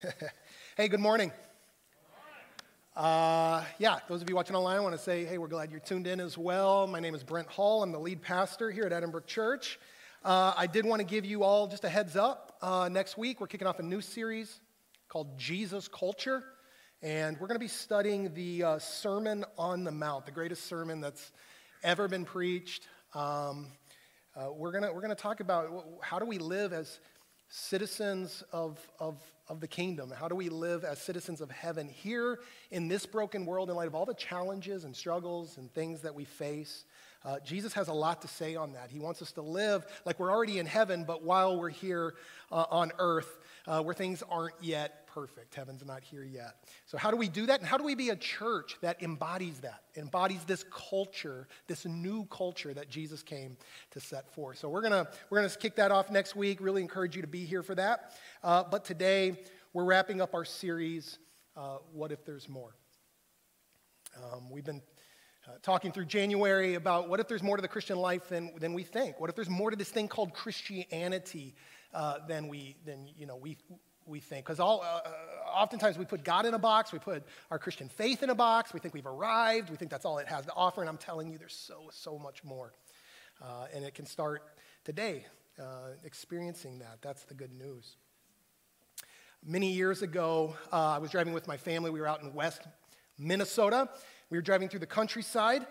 hey, good morning. Uh, yeah, those of you watching online, I want to say, hey, we're glad you're tuned in as well. My name is Brent Hall. I'm the lead pastor here at Edinburgh Church. Uh, I did want to give you all just a heads up. Uh, next week, we're kicking off a new series called Jesus Culture. And we're going to be studying the uh, Sermon on the Mount, the greatest sermon that's ever been preached. Um, uh, we're going we're to talk about how do we live as citizens of, of, of the kingdom? How do we live as citizens of heaven here in this broken world in light of all the challenges and struggles and things that we face? Uh, Jesus has a lot to say on that. He wants us to live like we're already in heaven, but while we're here uh, on earth, uh, where things aren't yet perfect. Heaven's not here yet. So, how do we do that? And how do we be a church that embodies that, embodies this culture, this new culture that Jesus came to set forth? So, we're going to we're gonna kick that off next week. Really encourage you to be here for that. Uh, but today, we're wrapping up our series, uh, What If There's More? Um, we've been uh, talking through January about what if there's more to the Christian life than, than we think? What if there's more to this thing called Christianity uh, than, we, than you know, we, we think. Because all, uh, uh, oftentimes we put God in a box, we put our Christian faith in a box, we think we've arrived, we think that's all it has to offer, and I'm telling you, there's so, so much more. Uh, and it can start today, uh, experiencing that. That's the good news. Many years ago, uh, I was driving with my family. We were out in West Minnesota. We were driving through the countryside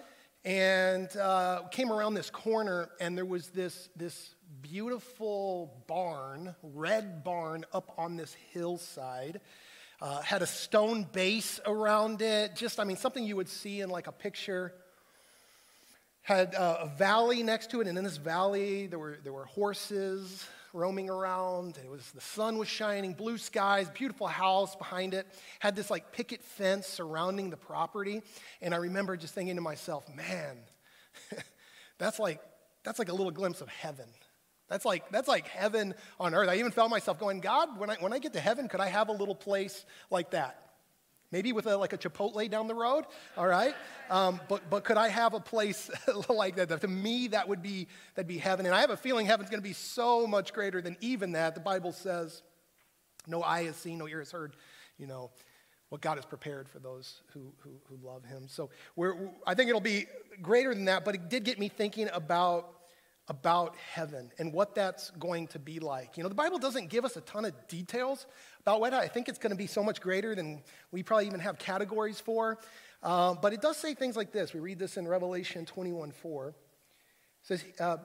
and uh, came around this corner, and there was this, this beautiful barn, red barn, up on this hillside. Uh, had a stone base around it, just, I mean, something you would see in like a picture. Had uh, a valley next to it, and in this valley, there were, there were horses roaming around. It was, the sun was shining, blue skies, beautiful house behind it. Had this like picket fence surrounding the property. And I remember just thinking to myself, man, that's like, that's like a little glimpse of heaven. That's like, that's like heaven on earth. I even felt myself going, God, when I, when I get to heaven, could I have a little place like that? Maybe with a, like a Chipotle down the road, all right? Um, but, but could I have a place like that? To me, that would be, that'd be heaven. And I have a feeling heaven's going to be so much greater than even that. The Bible says, no eye has seen, no ear has heard, you know, what God has prepared for those who, who, who love him. So we're, I think it'll be greater than that, but it did get me thinking about about heaven and what that's going to be like. You know, the Bible doesn't give us a ton of details about what I think it's going to be so much greater than we probably even have categories for. Uh, but it does say things like this. We read this in Revelation 21 4. It says, uh,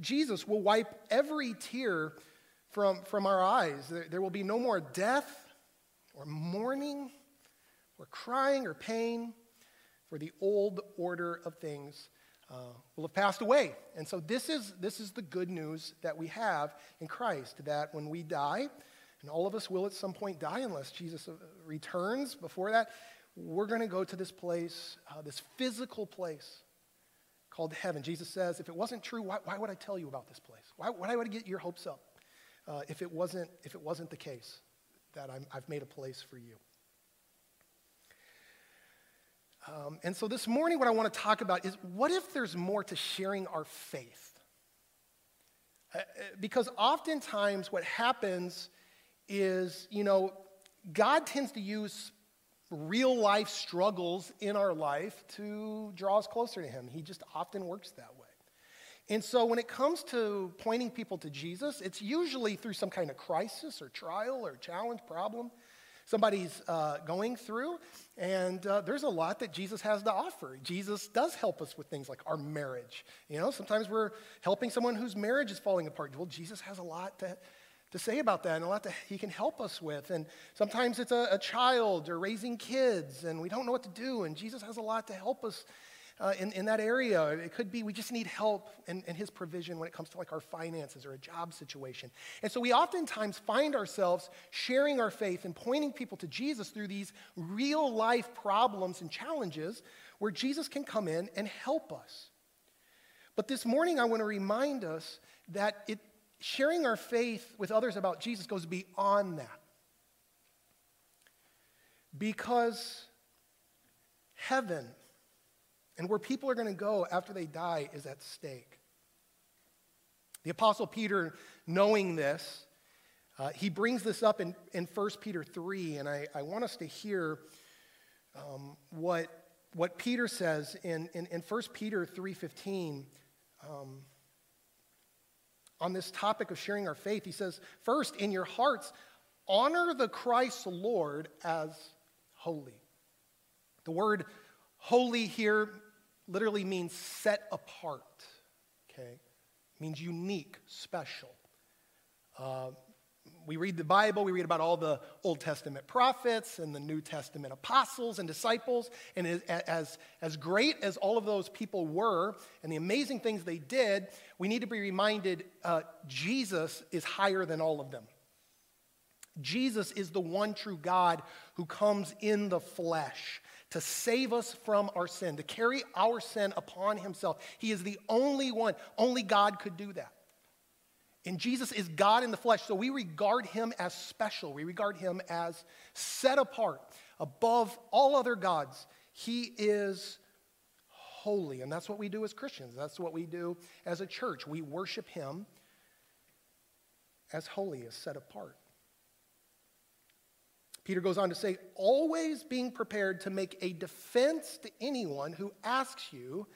Jesus will wipe every tear from, from our eyes. There, there will be no more death or mourning or crying or pain, for the old order of things uh, will have passed away. And so this is, this is the good news that we have in Christ, that when we die, and all of us will at some point die unless Jesus uh, returns before that, we're going to go to this place, uh, this physical place called heaven. Jesus says, if it wasn't true, why, why would I tell you about this place? Why, why would I get your hopes up uh, if, it wasn't, if it wasn't the case that I'm, I've made a place for you? Um, and so this morning, what I want to talk about is what if there's more to sharing our faith? Uh, uh, because oftentimes, what happens is, you know, God tends to use real life struggles in our life to draw us closer to Him. He just often works that way. And so, when it comes to pointing people to Jesus, it's usually through some kind of crisis or trial or challenge, problem somebody's uh, going through. And uh, there's a lot that Jesus has to offer. Jesus does help us with things like our marriage. You know, sometimes we're helping someone whose marriage is falling apart. Well, Jesus has a lot to, to say about that and a lot that he can help us with. And sometimes it's a, a child or raising kids and we don't know what to do. And Jesus has a lot to help us uh, in, in that area. It could be we just need help in, in his provision when it comes to like our finances or a job situation. And so we oftentimes find ourselves sharing our faith and pointing people to Jesus through these real life problems and challenges where Jesus can come in and help us. But this morning, I want to remind us that it, sharing our faith with others about Jesus goes beyond that. Because heaven and where people are going to go after they die is at stake. The Apostle Peter, knowing this, Uh, he brings this up in, in 1 Peter 3, and I, I want us to hear um, what, what Peter says in, in, in 1 Peter 3.15 um, on this topic of sharing our faith. He says, First, in your hearts, honor the Christ Lord as holy. The word holy here literally means set apart, okay? It means unique, special. Uh, we read the Bible, we read about all the Old Testament prophets and the New Testament apostles and disciples. And as, as great as all of those people were and the amazing things they did, we need to be reminded uh, Jesus is higher than all of them. Jesus is the one true God who comes in the flesh to save us from our sin, to carry our sin upon himself. He is the only one, only God could do that. And Jesus is God in the flesh, so we regard him as special. We regard him as set apart above all other gods. He is holy, and that's what we do as Christians. That's what we do as a church. We worship him as holy, as set apart. Peter goes on to say, always being prepared to make a defense to anyone who asks you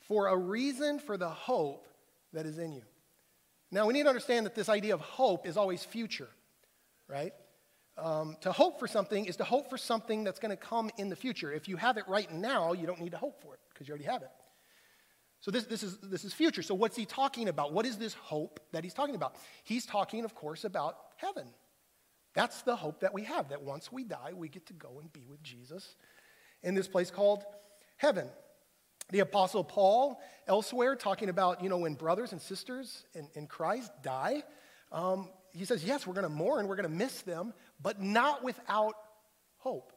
for a reason for the hope that is in you. Now, we need to understand that this idea of hope is always future, right? Um, to hope for something is to hope for something that's going to come in the future. If you have it right now, you don't need to hope for it because you already have it. So this, this, is, this is future. So what's he talking about? What is this hope that he's talking about? He's talking, of course, about heaven. That's the hope that we have, that once we die, we get to go and be with Jesus in this place called heaven. The Apostle Paul, elsewhere, talking about, you know, when brothers and sisters in, in Christ die, um, he says, yes, we're going to mourn, we're going to miss them, but not without hope.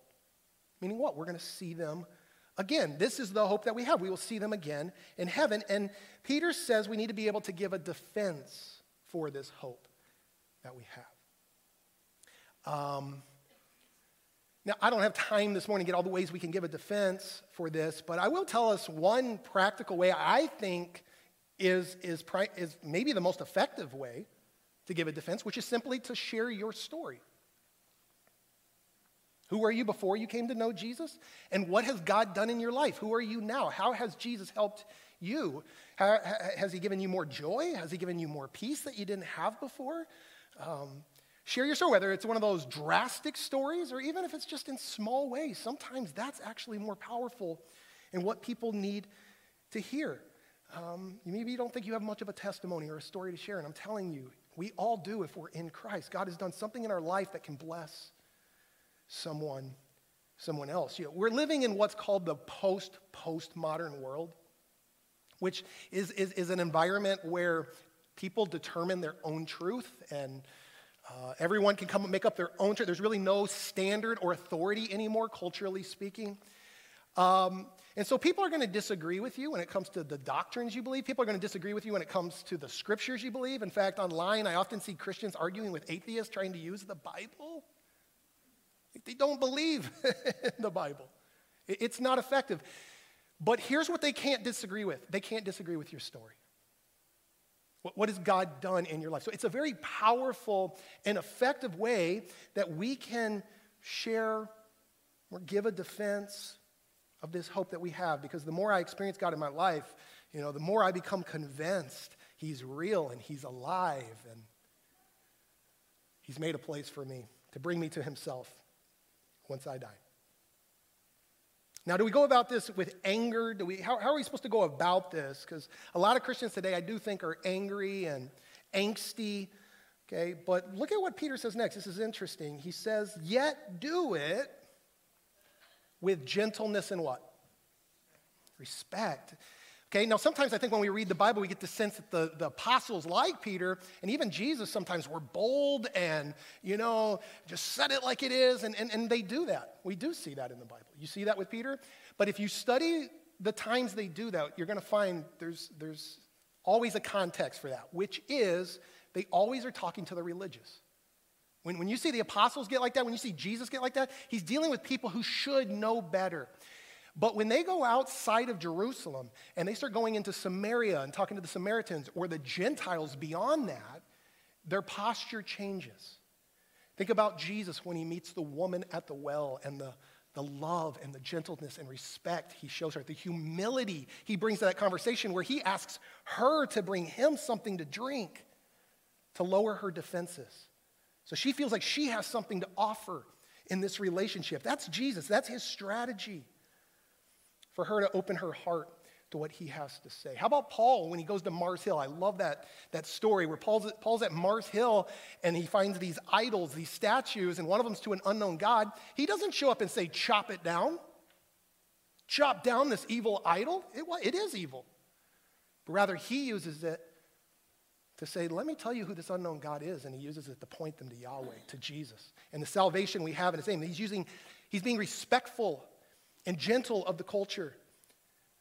Meaning what? We're going to see them again. This is the hope that we have. We will see them again in heaven. And Peter says we need to be able to give a defense for this hope that we have. Um, now, I don't have time this morning to get all the ways we can give a defense for this, but I will tell us one practical way I think is, is, is maybe the most effective way to give a defense, which is simply to share your story. Who were you before you came to know Jesus? And what has God done in your life? Who are you now? How has Jesus helped you? Has He given you more joy? Has He given you more peace that you didn't have before? Um, Share your story, whether it's one of those drastic stories or even if it's just in small ways. Sometimes that's actually more powerful in what people need to hear. Um, maybe you don't think you have much of a testimony or a story to share, and I'm telling you, we all do if we're in Christ. God has done something in our life that can bless someone, someone else. You know, we're living in what's called the post postmodern world, which is, is, is an environment where people determine their own truth and uh, everyone can come and make up their own church. There's really no standard or authority anymore, culturally speaking. Um, and so people are going to disagree with you when it comes to the doctrines you believe. People are going to disagree with you when it comes to the scriptures you believe. In fact, online, I often see Christians arguing with atheists trying to use the Bible. They don't believe in the Bible, it's not effective. But here's what they can't disagree with they can't disagree with your story. What has God done in your life? So it's a very powerful and effective way that we can share or give a defense of this hope that we have because the more I experience God in my life, you know, the more I become convinced he's real and he's alive and he's made a place for me to bring me to himself once I die. Now, do we go about this with anger? Do we, how, how are we supposed to go about this? Because a lot of Christians today, I do think, are angry and angsty. Okay, but look at what Peter says next. This is interesting. He says, Yet do it with gentleness and what? Respect. Okay, now sometimes I think when we read the Bible, we get the sense that the, the apostles, like Peter, and even Jesus, sometimes were bold and, you know, just said it like it is, and, and, and they do that. We do see that in the Bible. You see that with Peter? But if you study the times they do that, you're going to find there's, there's always a context for that, which is they always are talking to the religious. When, when you see the apostles get like that, when you see Jesus get like that, he's dealing with people who should know better. But when they go outside of Jerusalem and they start going into Samaria and talking to the Samaritans or the Gentiles beyond that, their posture changes. Think about Jesus when he meets the woman at the well and the, the love and the gentleness and respect he shows her, the humility he brings to that conversation where he asks her to bring him something to drink to lower her defenses. So she feels like she has something to offer in this relationship. That's Jesus, that's his strategy for her to open her heart to what he has to say. How about Paul when he goes to Mars Hill? I love that, that story where Paul's, Paul's at Mars Hill and he finds these idols, these statues, and one of them's to an unknown God. He doesn't show up and say, chop it down. Chop down this evil idol. It, it is evil. But rather, he uses it to say, let me tell you who this unknown God is. And he uses it to point them to Yahweh, to Jesus, and the salvation we have in his name. He's using, he's being respectful and gentle of the culture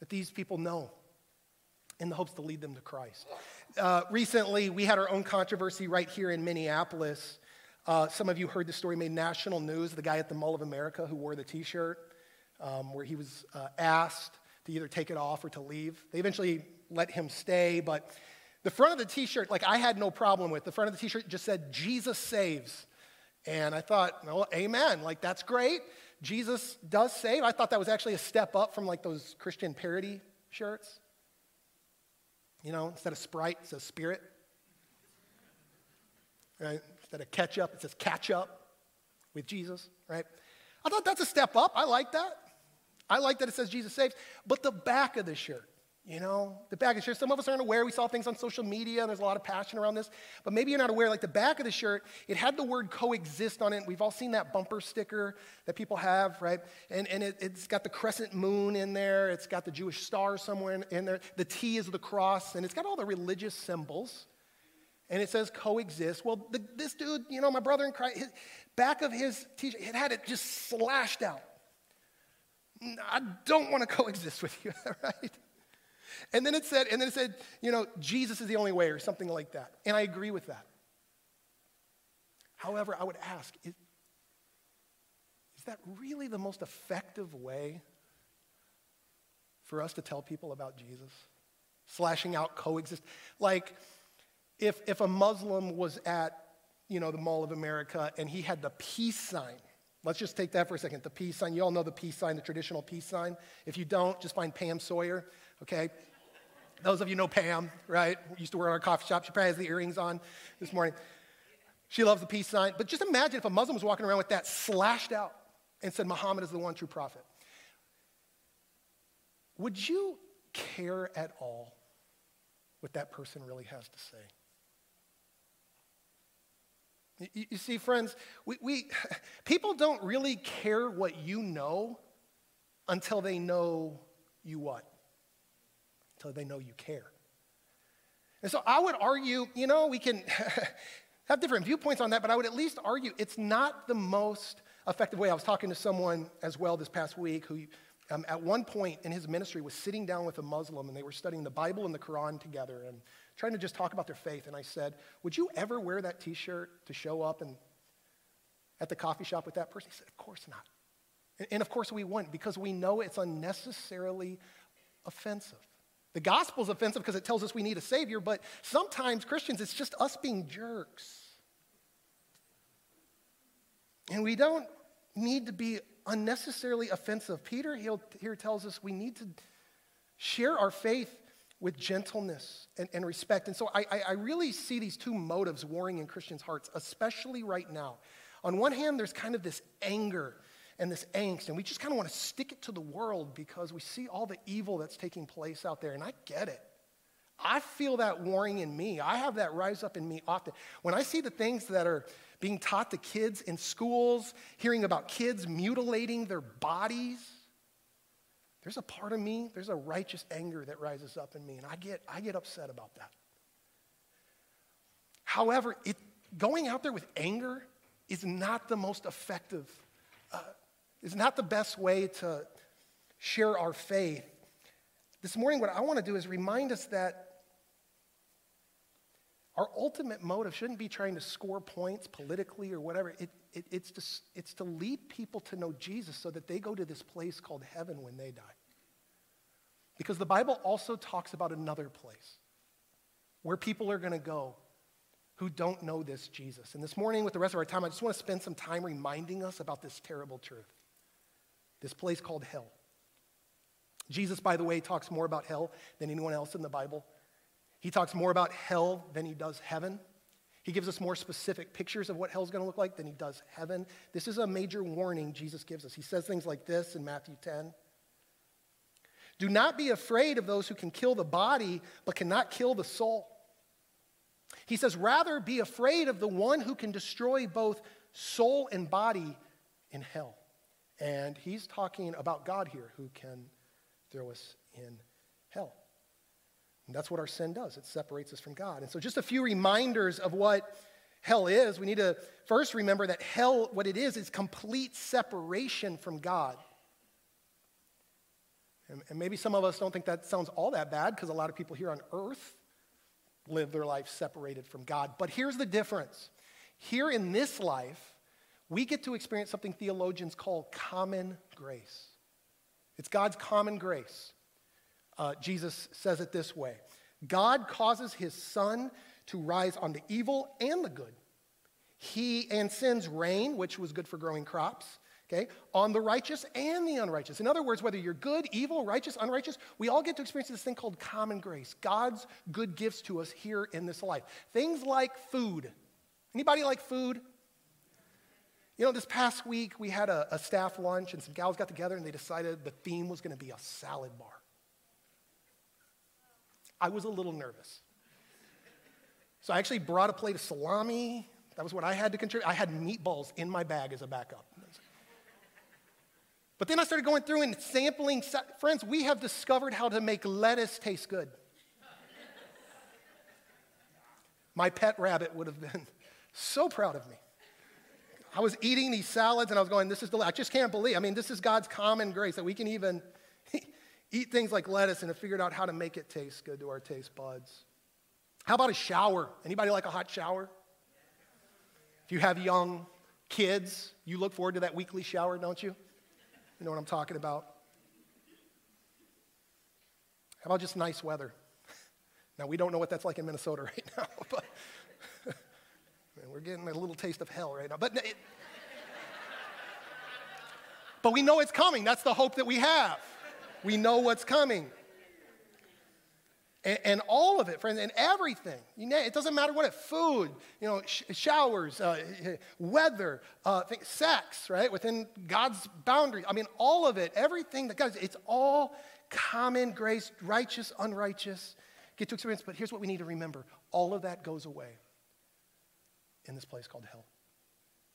that these people know in the hopes to lead them to Christ. Uh, recently, we had our own controversy right here in Minneapolis. Uh, some of you heard the story made national news the guy at the Mall of America who wore the t shirt, um, where he was uh, asked to either take it off or to leave. They eventually let him stay, but the front of the t shirt, like I had no problem with. The front of the t shirt just said, Jesus saves. And I thought, well, amen. Like, that's great. Jesus does save. I thought that was actually a step up from like those Christian parody shirts. You know, instead of Sprite, it says Spirit. Right? Instead of ketchup, it says catch up with Jesus, right? I thought that's a step up. I like that. I like that it says Jesus saves. But the back of the shirt, you know, the back of the shirt, some of us aren't aware. We saw things on social media and there's a lot of passion around this. But maybe you're not aware. Like the back of the shirt, it had the word coexist on it. We've all seen that bumper sticker that people have, right? And, and it, has got the crescent moon in there. It's got the Jewish star somewhere in, in there. The T is the cross. And it's got all the religious symbols. And it says coexist. Well, the, this dude, you know, my brother in Christ, his, back of his t-shirt, it had it just slashed out. I don't want to coexist with you, right? And then it said, and then it said, you know, Jesus is the only way or something like that. And I agree with that. However, I would ask, is, is that really the most effective way for us to tell people about Jesus? Slashing out coexist. Like, if, if a Muslim was at, you know, the Mall of America and he had the peace sign, let's just take that for a second, the peace sign. You all know the peace sign, the traditional peace sign. If you don't, just find Pam Sawyer, okay? Those of you know Pam, right? Used to work at our coffee shop. She probably has the earrings on this morning. She loves the peace sign. But just imagine if a Muslim was walking around with that slashed out and said, Muhammad is the one true prophet. Would you care at all what that person really has to say? You, you see, friends, we, we, people don't really care what you know until they know you what? Until they know you care. And so I would argue, you know, we can have different viewpoints on that, but I would at least argue it's not the most effective way. I was talking to someone as well this past week who, um, at one point in his ministry, was sitting down with a Muslim and they were studying the Bible and the Quran together and trying to just talk about their faith. And I said, Would you ever wear that t shirt to show up and at the coffee shop with that person? He said, Of course not. And, and of course we wouldn't because we know it's unnecessarily offensive. The gospel is offensive because it tells us we need a savior, but sometimes Christians, it's just us being jerks. And we don't need to be unnecessarily offensive. Peter here tells us we need to share our faith with gentleness and, and respect. And so I, I really see these two motives warring in Christians' hearts, especially right now. On one hand, there's kind of this anger and this angst, and we just kind of want to stick it to the world because we see all the evil that's taking place out there, and I get it. I feel that warring in me. I have that rise up in me often. When I see the things that are being taught to kids in schools, hearing about kids mutilating their bodies, there's a part of me, there's a righteous anger that rises up in me, and I get, I get upset about that. However, it, going out there with anger is not the most effective is not the best way to share our faith. This morning, what I want to do is remind us that our ultimate motive shouldn't be trying to score points politically or whatever. It, it, it's, to, it's to lead people to know Jesus so that they go to this place called heaven when they die. Because the Bible also talks about another place where people are going to go who don't know this Jesus. And this morning, with the rest of our time, I just want to spend some time reminding us about this terrible truth this place called hell. Jesus, by the way, talks more about hell than anyone else in the Bible. He talks more about hell than he does heaven. He gives us more specific pictures of what hell's going to look like than he does heaven. This is a major warning Jesus gives us. He says things like this in Matthew 10 Do not be afraid of those who can kill the body, but cannot kill the soul. He says, Rather be afraid of the one who can destroy both soul and body in hell. And he's talking about God here who can throw us in hell. And that's what our sin does. It separates us from God. And so, just a few reminders of what hell is. We need to first remember that hell, what it is, is complete separation from God. And, and maybe some of us don't think that sounds all that bad because a lot of people here on earth live their life separated from God. But here's the difference here in this life, we get to experience something theologians call common grace. It's God's common grace. Uh, Jesus says it this way God causes his sun to rise on the evil and the good. He and sends rain, which was good for growing crops, okay, on the righteous and the unrighteous. In other words, whether you're good, evil, righteous, unrighteous, we all get to experience this thing called common grace. God's good gifts to us here in this life. Things like food. Anybody like food? You know, this past week we had a, a staff lunch and some gals got together and they decided the theme was going to be a salad bar. I was a little nervous. So I actually brought a plate of salami. That was what I had to contribute. I had meatballs in my bag as a backup. But then I started going through and sampling. Friends, we have discovered how to make lettuce taste good. My pet rabbit would have been so proud of me. I was eating these salads and I was going, this is the, I just can't believe. I mean, this is God's common grace that we can even eat things like lettuce and have figured out how to make it taste good to our taste buds. How about a shower? Anybody like a hot shower? If you have young kids, you look forward to that weekly shower, don't you? You know what I'm talking about. How about just nice weather? Now, we don't know what that's like in Minnesota right now, but we're getting a little taste of hell right now. But, it, but we know it's coming. That's the hope that we have. We know what's coming. And, and all of it, friends, and everything. You know, it doesn't matter what it food, you know, sh- showers, uh, weather, uh, sex, right? Within God's boundaries. I mean, all of it, everything that God, it's all common grace, righteous, unrighteous, get to experience. But here's what we need to remember all of that goes away in this place called hell.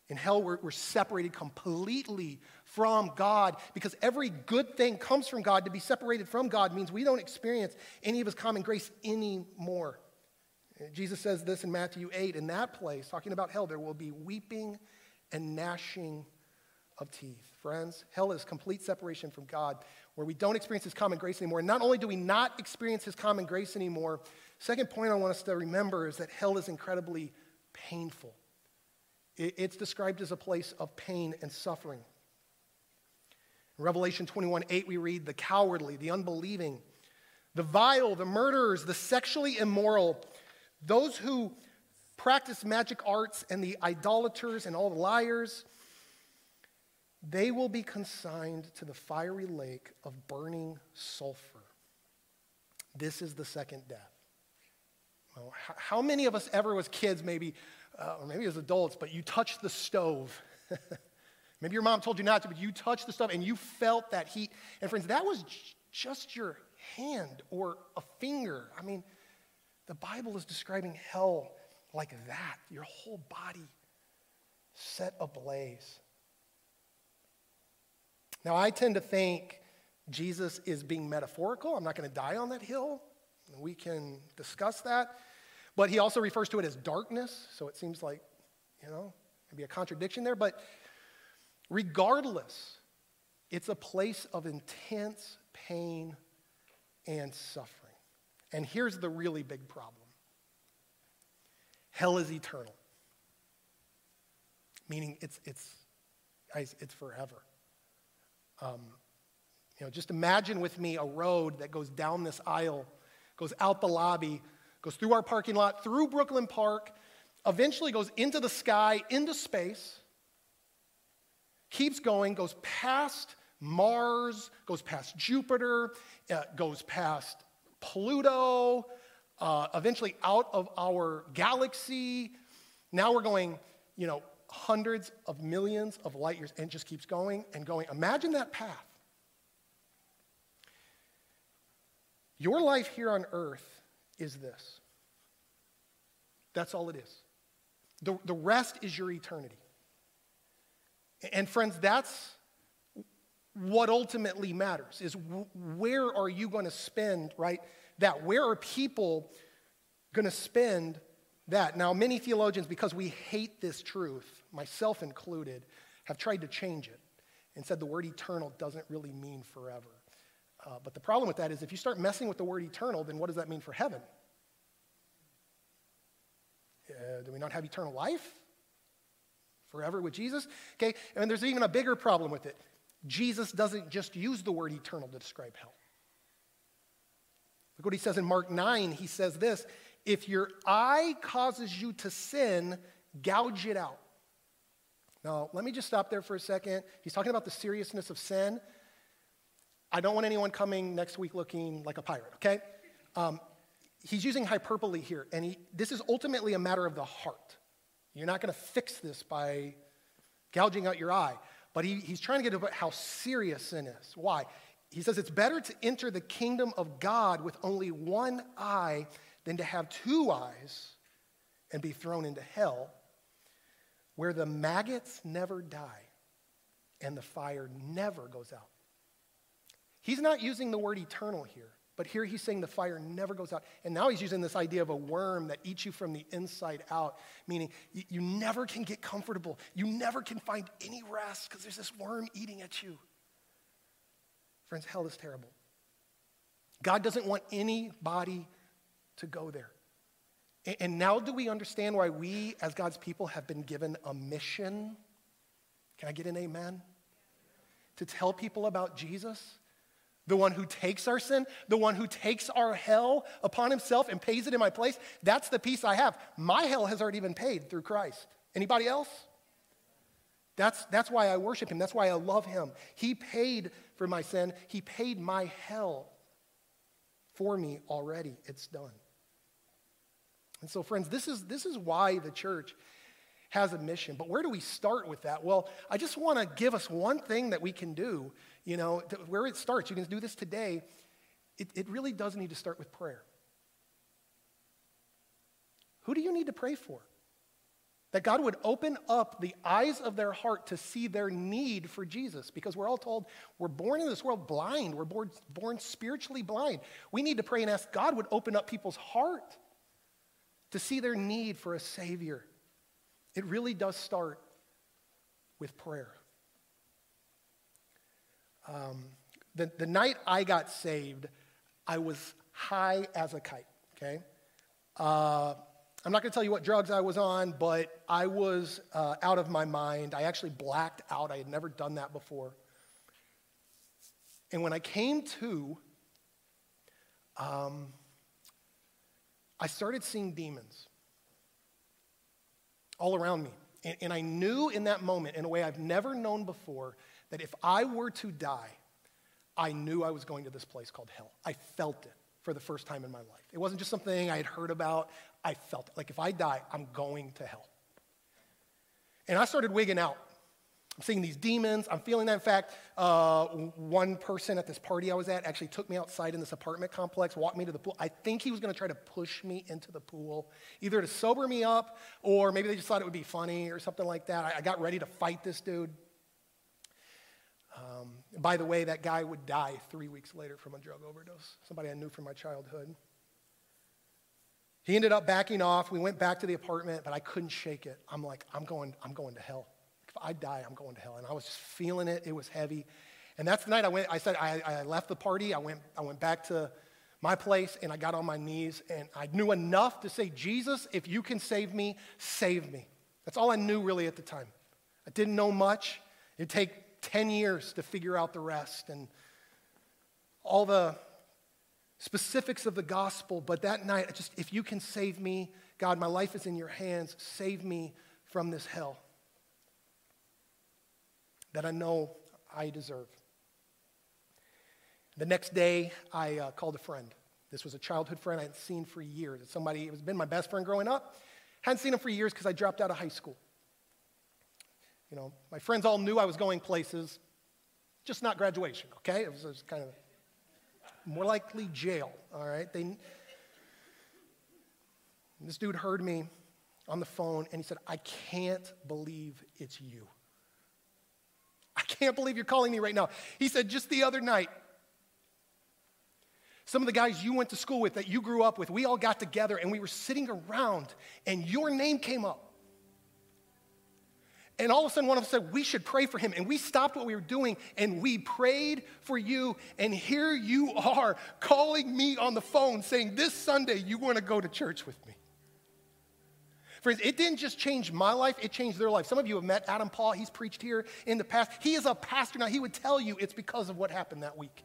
In hell, we're, we're separated completely from God because every good thing comes from God. To be separated from God means we don't experience any of His common grace anymore. Jesus says this in Matthew 8 in that place, talking about hell, there will be weeping and gnashing of teeth. Friends, hell is complete separation from God, where we don't experience His common grace anymore. And not only do we not experience His common grace anymore, second point I want us to remember is that hell is incredibly painful. It's described as a place of pain and suffering. In Revelation 21 8, we read, The cowardly, the unbelieving, the vile, the murderers, the sexually immoral, those who practice magic arts, and the idolaters and all the liars, they will be consigned to the fiery lake of burning sulfur. This is the second death. Well, how many of us ever, as kids, maybe uh, or maybe as adults, but you touched the stove. maybe your mom told you not to, but you touched the stove and you felt that heat. And friends, that was j- just your hand or a finger. I mean, the Bible is describing hell like that your whole body set ablaze. Now, I tend to think Jesus is being metaphorical. I'm not going to die on that hill. We can discuss that. But he also refers to it as darkness, so it seems like, you know, maybe a contradiction there. But regardless, it's a place of intense pain and suffering. And here's the really big problem hell is eternal, meaning it's, it's, it's forever. Um, you know, just imagine with me a road that goes down this aisle, goes out the lobby, goes through our parking lot, through Brooklyn Park, eventually goes into the sky, into space, keeps going, goes past Mars, goes past Jupiter, uh, goes past Pluto, uh, eventually out of our galaxy. Now we're going, you know, hundreds of millions of light years and just keeps going and going. Imagine that path. Your life here on earth is this. That's all it is. The, the rest is your eternity. And friends, that's what ultimately matters is where are you going to spend, right? That where are people going to spend that? Now, many theologians, because we hate this truth, myself included, have tried to change it and said the word eternal doesn't really mean forever. Uh, but the problem with that is if you start messing with the word eternal, then what does that mean for heaven? Uh, do we not have eternal life? Forever with Jesus? Okay, and there's even a bigger problem with it. Jesus doesn't just use the word eternal to describe hell. Look what he says in Mark 9. He says this If your eye causes you to sin, gouge it out. Now, let me just stop there for a second. He's talking about the seriousness of sin. I don't want anyone coming next week looking like a pirate, okay? Um, he's using hyperbole here, and he, this is ultimately a matter of the heart. You're not going to fix this by gouging out your eye. But he, he's trying to get at how serious sin is. Why? He says it's better to enter the kingdom of God with only one eye than to have two eyes and be thrown into hell, where the maggots never die and the fire never goes out. He's not using the word eternal here. But here he's saying the fire never goes out. And now he's using this idea of a worm that eats you from the inside out, meaning you, you never can get comfortable. You never can find any rest because there's this worm eating at you. Friends, hell is terrible. God doesn't want anybody to go there. And, and now do we understand why we, as God's people, have been given a mission? Can I get an amen? To tell people about Jesus? The one who takes our sin, the one who takes our hell upon himself and pays it in my place, that's the peace I have. My hell has already been paid through Christ. Anybody else? That's, that's why I worship him. That's why I love him. He paid for my sin. He paid my hell for me already. It's done. And so, friends, this is, this is why the church has a mission. But where do we start with that? Well, I just want to give us one thing that we can do you know, where it starts, you can do this today. It, it really does need to start with prayer. Who do you need to pray for? That God would open up the eyes of their heart to see their need for Jesus. Because we're all told we're born in this world blind. We're born, born spiritually blind. We need to pray and ask God would open up people's heart to see their need for a Savior. It really does start with prayer. Um, the, the night I got saved, I was high as a kite, okay? Uh, I'm not going to tell you what drugs I was on, but I was uh, out of my mind. I actually blacked out. I had never done that before. And when I came to, um, I started seeing demons all around me. And, and I knew in that moment, in a way I've never known before, that if I were to die, I knew I was going to this place called hell. I felt it for the first time in my life. It wasn't just something I had heard about, I felt it. Like if I die, I'm going to hell. And I started wigging out. I'm seeing these demons. I'm feeling that. In fact, uh, one person at this party I was at actually took me outside in this apartment complex, walked me to the pool. I think he was going to try to push me into the pool, either to sober me up or maybe they just thought it would be funny or something like that. I, I got ready to fight this dude. Um, by the way, that guy would die three weeks later from a drug overdose, somebody I knew from my childhood. He ended up backing off. We went back to the apartment, but I couldn't shake it. I'm like, I'm going, I'm going to hell. If I die, I'm going to hell. And I was just feeling it. It was heavy. And that's the night I went, I said, I, I left the party. I went, I went back to my place and I got on my knees and I knew enough to say, Jesus, if you can save me, save me. That's all I knew really at the time. I didn't know much. It'd take 10 years to figure out the rest and all the specifics of the gospel. But that night, just, if you can save me, God, my life is in your hands. Save me from this hell that I know I deserve. The next day, I uh, called a friend. This was a childhood friend I hadn't seen for years. Somebody, it was been my best friend growing up. Hadn't seen him for years because I dropped out of high school. You know, my friends all knew I was going places, just not graduation, okay? It was, it was kind of more likely jail, all right? They, this dude heard me on the phone and he said, I can't believe it's you. I can't believe you're calling me right now. He said, just the other night, some of the guys you went to school with that you grew up with, we all got together and we were sitting around and your name came up. And all of a sudden, one of us said, We should pray for him. And we stopped what we were doing and we prayed for you. And here you are calling me on the phone saying, This Sunday, you want to go to church with me. Friends, it didn't just change my life, it changed their life. Some of you have met Adam Paul. He's preached here in the past. He is a pastor now. He would tell you it's because of what happened that week.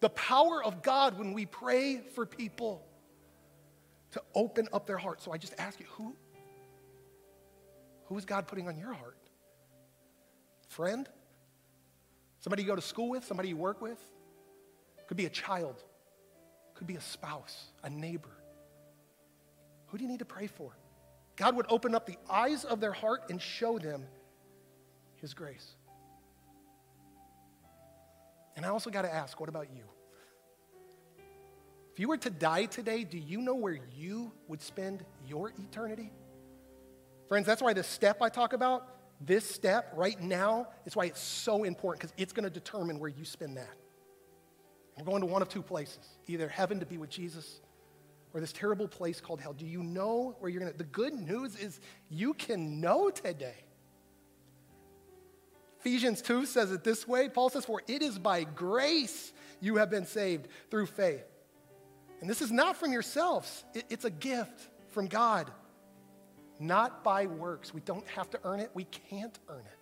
The power of God when we pray for people to open up their hearts. So I just ask you, who, who is God putting on your heart? Friend? Somebody you go to school with? Somebody you work with? Could be a child. Could be a spouse, a neighbor. Who do you need to pray for? God would open up the eyes of their heart and show them His grace. And I also got to ask, what about you? If you were to die today, do you know where you would spend your eternity? Friends, that's why the step I talk about, this step right now, is why it's so important because it's going to determine where you spend that. We're going to one of two places either heaven to be with Jesus or this terrible place called hell. Do you know where you're going to? The good news is you can know today. Ephesians 2 says it this way Paul says, For it is by grace you have been saved through faith. And this is not from yourselves, it's a gift from God, not by works. We don't have to earn it, we can't earn it.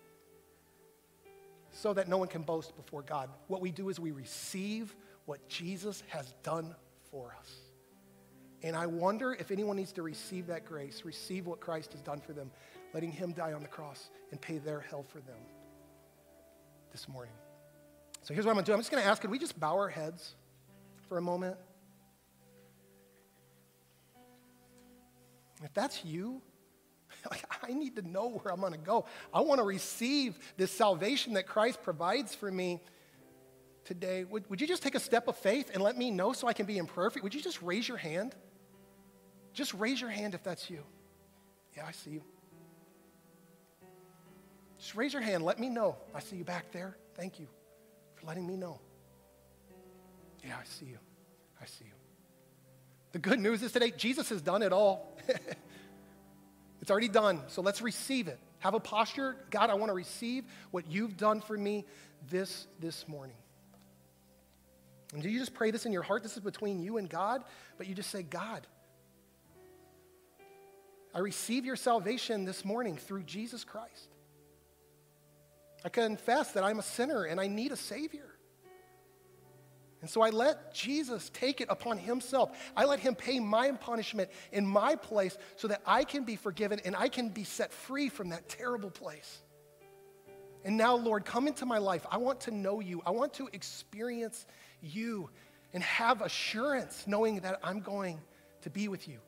So that no one can boast before God. What we do is we receive what Jesus has done for us. And I wonder if anyone needs to receive that grace, receive what Christ has done for them, letting Him die on the cross and pay their hell for them this morning. So here's what I'm going to do I'm just going to ask could we just bow our heads for a moment? If that's you, like I need to know where I'm going to go. I want to receive this salvation that Christ provides for me today. Would, would you just take a step of faith and let me know so I can be imperfect? Would you just raise your hand? Just raise your hand if that's you. Yeah, I see you. Just raise your hand. Let me know. I see you back there. Thank you for letting me know. Yeah, I see you. I see you. The good news is today, Jesus has done it all. it's already done. So let's receive it. Have a posture. God, I want to receive what you've done for me this, this morning. And do you just pray this in your heart? This is between you and God, but you just say, God, I receive your salvation this morning through Jesus Christ. I confess that I'm a sinner and I need a Savior. And so I let Jesus take it upon himself. I let him pay my punishment in my place so that I can be forgiven and I can be set free from that terrible place. And now, Lord, come into my life. I want to know you. I want to experience you and have assurance knowing that I'm going to be with you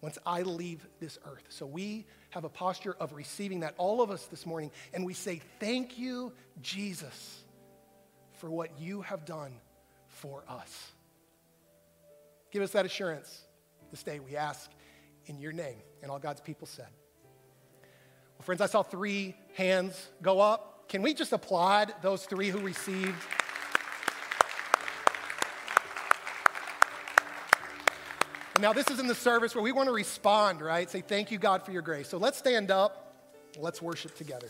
once I leave this earth. So we have a posture of receiving that, all of us this morning, and we say, Thank you, Jesus, for what you have done for us. Give us that assurance this day, we ask in your name. And all God's people said. Well, friends, I saw three hands go up. Can we just applaud those three who received? Now, this is in the service where we want to respond, right? Say, thank you, God, for your grace. So let's stand up. Let's worship together.